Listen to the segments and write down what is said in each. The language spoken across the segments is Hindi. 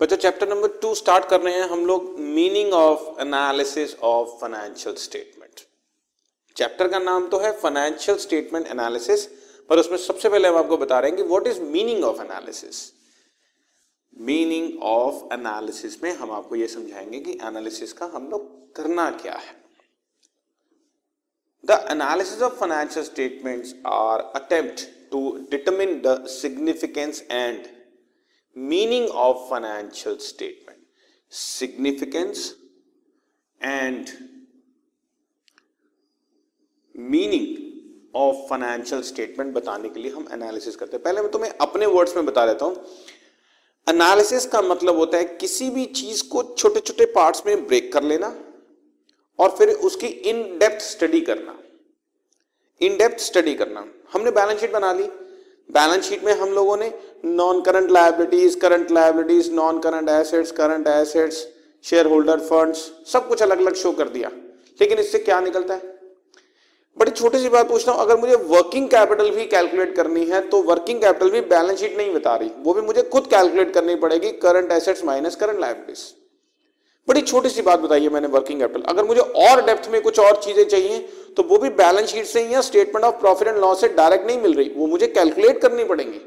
बच्चों चैप्टर नंबर टू स्टार्ट कर रहे हैं हम लोग meaning of analysis of financial statement chapter का नाम तो है फाइनेंशियल स्टेटमेंट एनालिसिस पर उसमें सबसे पहले हम आपको बता रहे हैं कि what is meaning of analysis meaning of analysis में हम आपको यह समझाएँगे कि एनालिसिस का हम लोग करना क्या है the analysis of financial statements are attempt to determine the significance and meaning of financial statement, significance, and meaning of financial statement बताने के लिए हम एनालिसिस करते हैं। पहले मैं तुम्हें अपने वर्ड्स में बता देता हूँ। एनालिसिस का मतलब होता है किसी भी चीज़ को छोटे छोटे पार्ट्स में ब्रेक कर लेना और फिर उसकी इन डेप्थ स्टडी करना। इन डेप्थ स्टडी करना। हमने बैलेंस शीट बना ली। बैलेंस शीट में हम लोगों ने non current liabilities current liabilities non current assets current assets share holder funds सब कुछ अलग अलग शो कर दिया। लेकिन इससे क्या निकलता है? बड़ी छोटी सी बात पूछता हूँ, अगर मुझे वर्किंग कैपिटल भी कैलकुलेट करनी है तो वर्किंग कैपिटल भी बैलेंस शीट नहीं बता रही। वो भी मुझे खुद कैलकुलेट करनी पड़ेगी current assets minus current liabilities बड़ी छोटी सी बात बताई है मैंने वर्किंग कैपिटल अगर मुझे और डेप्थ में कुछ और चीज़ें चाहिए तो वो भी बैलेंस शीट से ही या statement of profit and loss से डायरेक्ट नहीं मिल रही। वो मुझे कैलकुलेट करनी पड़ेंगी।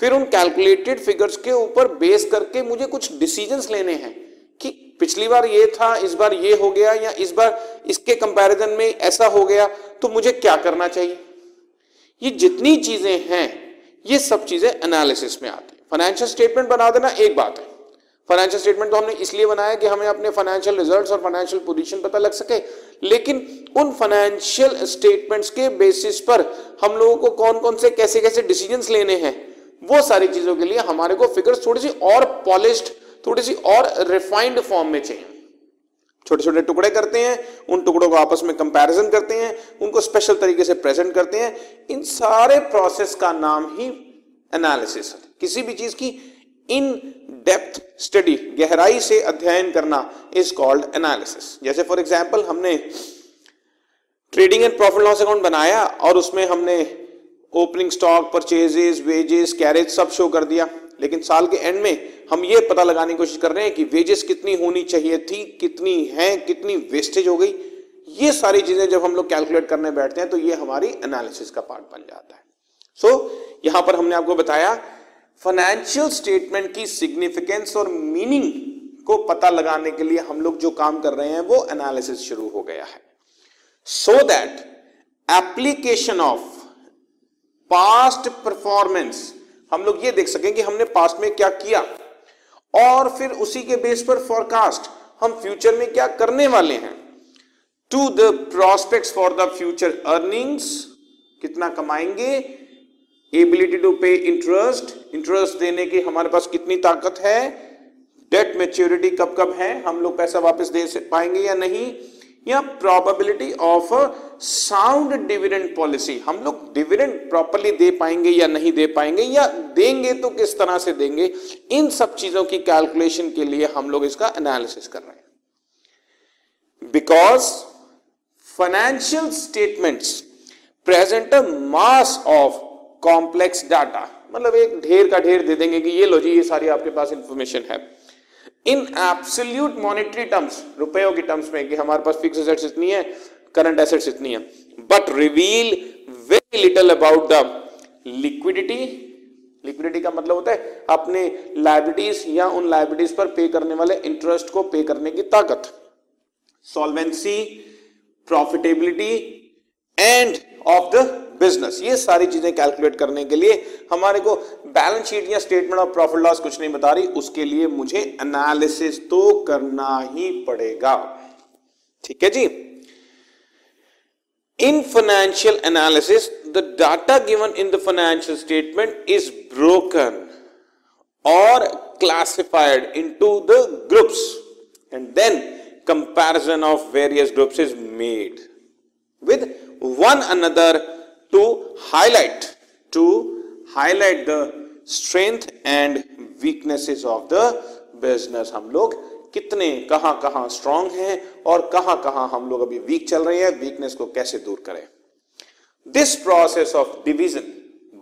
फिर उन कैलकुलेटेड फिगर्स के ऊपर बेस करके मुझे कुछ डिसीज़न लेने हैं कि पिछली बार ये था, इस बार ये हो गया या इस बार इसके कंपैरिजन में ऐसा हो गया तो मुझे क्या करना चाहिए? ये जितनी चीज़ें हैं, ये सब चीज़ें एनालिसिस में आती है। फाइनेंशियल स्टेटमेंट बना देना एक बात है। फाइनेंशियल स्टेटमेंट तो हमने इसलिए बनाया कि हमें अपने फाइनेंशियल रिजल्ट्स और फाइनेंशियल पोजीशन पता लग सके। लेकिन उन फाइनेंशियल स्टेटमेंट्स के बेसिस पर हम लोगों को कौन कौन से कैसे कैसे डिसीजंस लेने हैं, वो सारी चीज़ों के लिए हमारे को फिगर्स थोड़ी सी और पॉलिश्ड थोड़ी सी और रिफाइंड फॉर्म में चाहिए। छोटे छोटे टुकड़े करते हैं, उन टुकड़ों को आपस में कंपैरिजन करते हैं, उनको स्पेशल तरीके से प्रेजेंट करते हैं। इन सारे प्रोसेस का नाम ही एनालिसिस है। किसी भी चीज़ की इन डेप्थ स्टडी गहराई से अध्ययन करना इज़ कॉल्ड एनालिसिस जैसे फॉर एग्ज़ाम्पल हमने trading and profit loss account बनाया और उसमें हमने opening stock purchases wages carriage सब शो कर दिया। लेकिन साल के एंड में हम ये पता लगाने की कोशिश कर रहे हैं कि वेजेस कितनी होनी चाहिए थी कितनी है कितनी वेस्टेज हो गई। ये सारी चीज़ें जब हम लोग कैलकुलेट करने बैठते हैं तो ये हमारी एनालिसिस का पार्ट बन जाता है। सो so, यहाँ पर हमने आपको बताया फाइनेंशियल स्टेटमेंट की सिग्निफिकेंस और मीनिंग को पता लगाने के लिए हम लोग जो काम कर रहे हैं, वो एनालिसिस शुरू हो गया है। So that application of past performance हम लोग ये देख सकें कि हमने पास्ट में क्या किया। और फिर उसी के बेस पर फॉरकास्ट हम फ्यूचर में क्या करने वाले हैं। To the prospects for the future earnings कितना कमाएँगे? Ability to pay interest interest देने की हमारे पास कितनी ताकत है? डेट मेच्योरिटी कब कब है? हम लोग पैसा वापस दे पाएँगे या नहीं? या probability of sound dividend policy हम लोग डिविडेंड प्रॉपरली दे पाएँगे या नहीं दे पाएँगे? या देंगे तो किस तरह से देंगे? इन सब चीज़ों की कैलकुलेशन के लिए हम लोग इसका एनालिसिस कर रहे हैं। Because financial statements present a mass of complex data मतलब एक ढेर का ढेर दे देंगे कि ये लो जी, ये सारी आपके पास इंफॉर्मेशन है। इन एब्सोल्यूट मॉनिटरी टर्म्स रुपयों की टर्म्स में कि हमारे पास फिक्स एसेट्स इतनी है करंट एसेट्स इतनी है but reveal very little about the liquidity liquidity का मतलब होता है अपने लाइबिलिटीज या उन लाइबिलिटीज पर पे करने वाले इंटरेस्ट को पे करने की ताकत। Solvency profitability and of the business ये सारी चीज़ें कैलकुलेट करने के लिए हमारे को बैलेंस शीट या स्टेटमेंट ऑफ़ प्रॉफिट लॉस कुछ नहीं बता रही, उसके लिए मुझे एनालिसिस तो करना ही पड़ेगा। ठीक है जी? In financial analysis the data given in the financial statement is broken और classified into the groups and then comparison of various groups is made with one another to highlight to highlight the strength and weaknesses of the business. हम लोग कितने, कहाँ कहाँ स्ट्रांग हैं और कहाँ कहाँ हम लोग अभी वीक चल रहे हैं वीकनेस को कैसे दूर करें? दिस प्रोसेस ऑफ़ डिवीज़न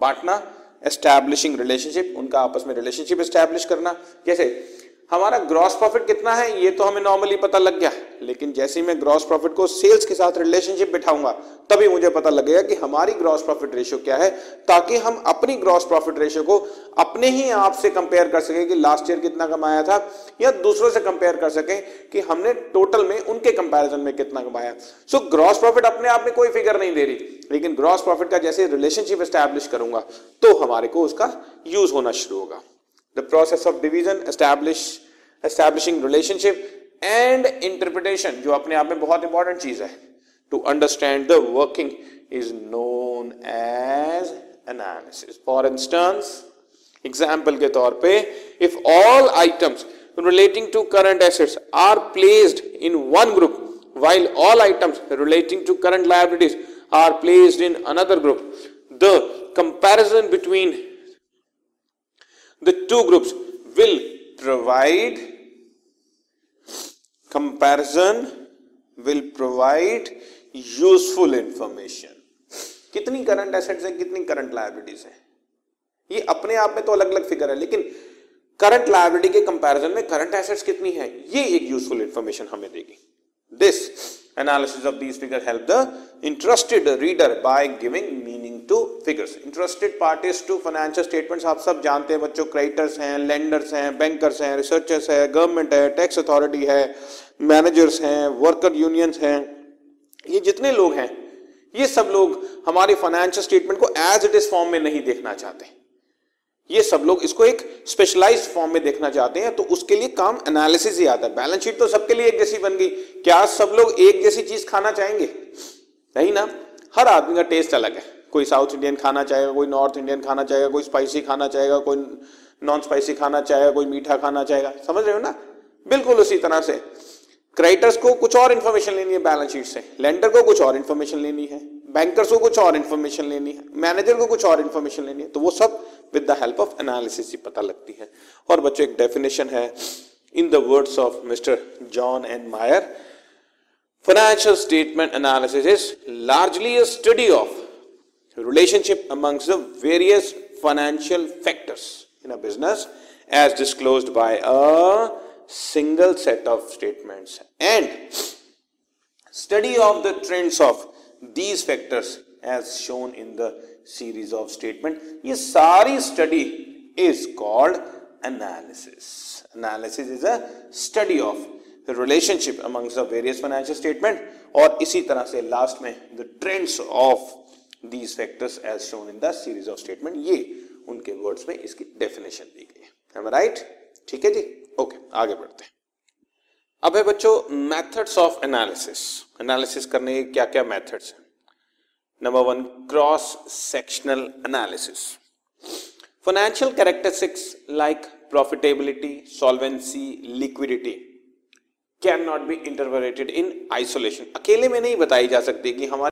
बांटना एस्टैब्लिशिंग रिलेशनशिप उनका आपस में रिलेशनशिप एस्टैब्लिश करना। जैसे, हमारा ग्रॉस प्रॉफिट कितना है, ये तो हमें नॉर्मली पता लग गया। लेकिन जैसे ही मैं ग्रॉस प्रॉफिट को सेल्स के साथ रिलेशनशिप बिठाऊँगा, तभी मुझे पता लगेगा कि हमारी ग्रॉस प्रॉफिट रेशियो क्या है, ताकि हम अपनी ग्रॉस प्रॉफिट रेशियो को अपने ही आप से कंपेयर कर सके कि लास्ट ईयर कितना कमाया था, या दूसरों से कंपेयर कर सके कि हमने टोटल में उनके कंपैरिजन में कितना कमाया। सो ग्रॉस प्रॉफिट अपने आप में कोई फिगर नहीं दे रही, लेकिन ग्रॉस प्रॉफिट का जैसे रिलेशनशिप स्टैब्लिश करूँगा तो हमारे को उसका यूज़ होना शुरू होगा। The process of division, establish, establishing relationship and interpretation जो अपने आप में बहुत इंपॉर्टेंट चीज़ है. To understand the working is known as analysis for instance example के तौर पर if all items relating to current assets are placed in one group while all items relating to current liabilities are placed in another group the comparison between the two groups will provide comparison will provide useful information कितनी करंट एसेट्स है, कितनी करंट लाइबिलिटीज है? ये अपने आप में तो अलग अलग फिगर है, लेकिन करंट लाइबिलिटी के कंपैरिजन में करंट एसेट्स कितनी है, ये एक यूजफुल इंफॉर्मेशन हमें देगी। This analysis of these figures help the interested reader by giving meaning to figures. Interested parties to financial statements, आप सब जानते हैं बच्चों क्रेडिटर्स हैं लेंडर्स हैं बैंकर्स हैं रिसर्चर्स हैं गवर्नमेंट है टैक्स अथॉरिटी है मैनेजर्स हैं वर्कर यूनियंस हैं, ये जितने लोग हैं, ये सब लोग हमारे फाइनेंशियल स्टेटमेंट को एज इट इज़ फॉर्म में नहीं देखना चाहते। ये सब लोग इसको एक स्पेशलाइज्ड फॉर्म में देखना चाहते हैं तो उसके लिए काम एनालिसिस ही आता है। बैलेंस शीट तो सबके लिए एक जैसी बन गई। क्या सब लोग एक जैसी चीज़ खाना चाहेंगे? नहीं ना? हर आदमी का टेस्ट अलग है। कोई साउथ इंडियन खाना चाहेगा, कोई नॉर्थ इंडियन खाना चाहेगा, कोई स्पाइसी खाना चाहेगा, कोई नॉन स्पाइसी खाना चाहेगा, कोई मीठा खाना चाहेगा। समझ रहे हो ना? बिल्कुल उसी तरह से। क्रेडिटर्स को कुछ और इन्फॉर्मेशन लेनी है बैलेंस शीट से। लेंडर को कुछ और इन्फॉर्मेशन लेनी है। बैंकर्स को कुछ और इन्फॉर्मेशन लेनी है। मैनेजर को कुछ और इन्फॉर्मेशन लेनी है। तो वो सब with the help of analysis ही पता लगती है। और बच्चों, एक डेफिनेशन है in the words of mister John and Myer financial statement analysis is largely a study of relationship amongst the various financial factors in a business as disclosed by a single set of statements and study of the trends of these factors as shown in the series of statement ये सारी study is called analysis analysis is a study of the relationship amongst the various financial statement और इसी तरह से लास्ट में the trends of these factors as shown in the series of statement ये उनके वर्ड्स में इसकी डेफिनेशन दी गई है राइट ठीक है जी ओके आगे बढ़ते हैं अब है बच्चों मेथड्स ऑफ़ एनालिसिस एनालिसिस करने के क्या क्या मेथड्स हैं? Number one cross sectional analysis financial characteristics like profitability solvency liquidity can not be interpreted in isolation अकेले में नहीं बताई जा सकती कि हमारे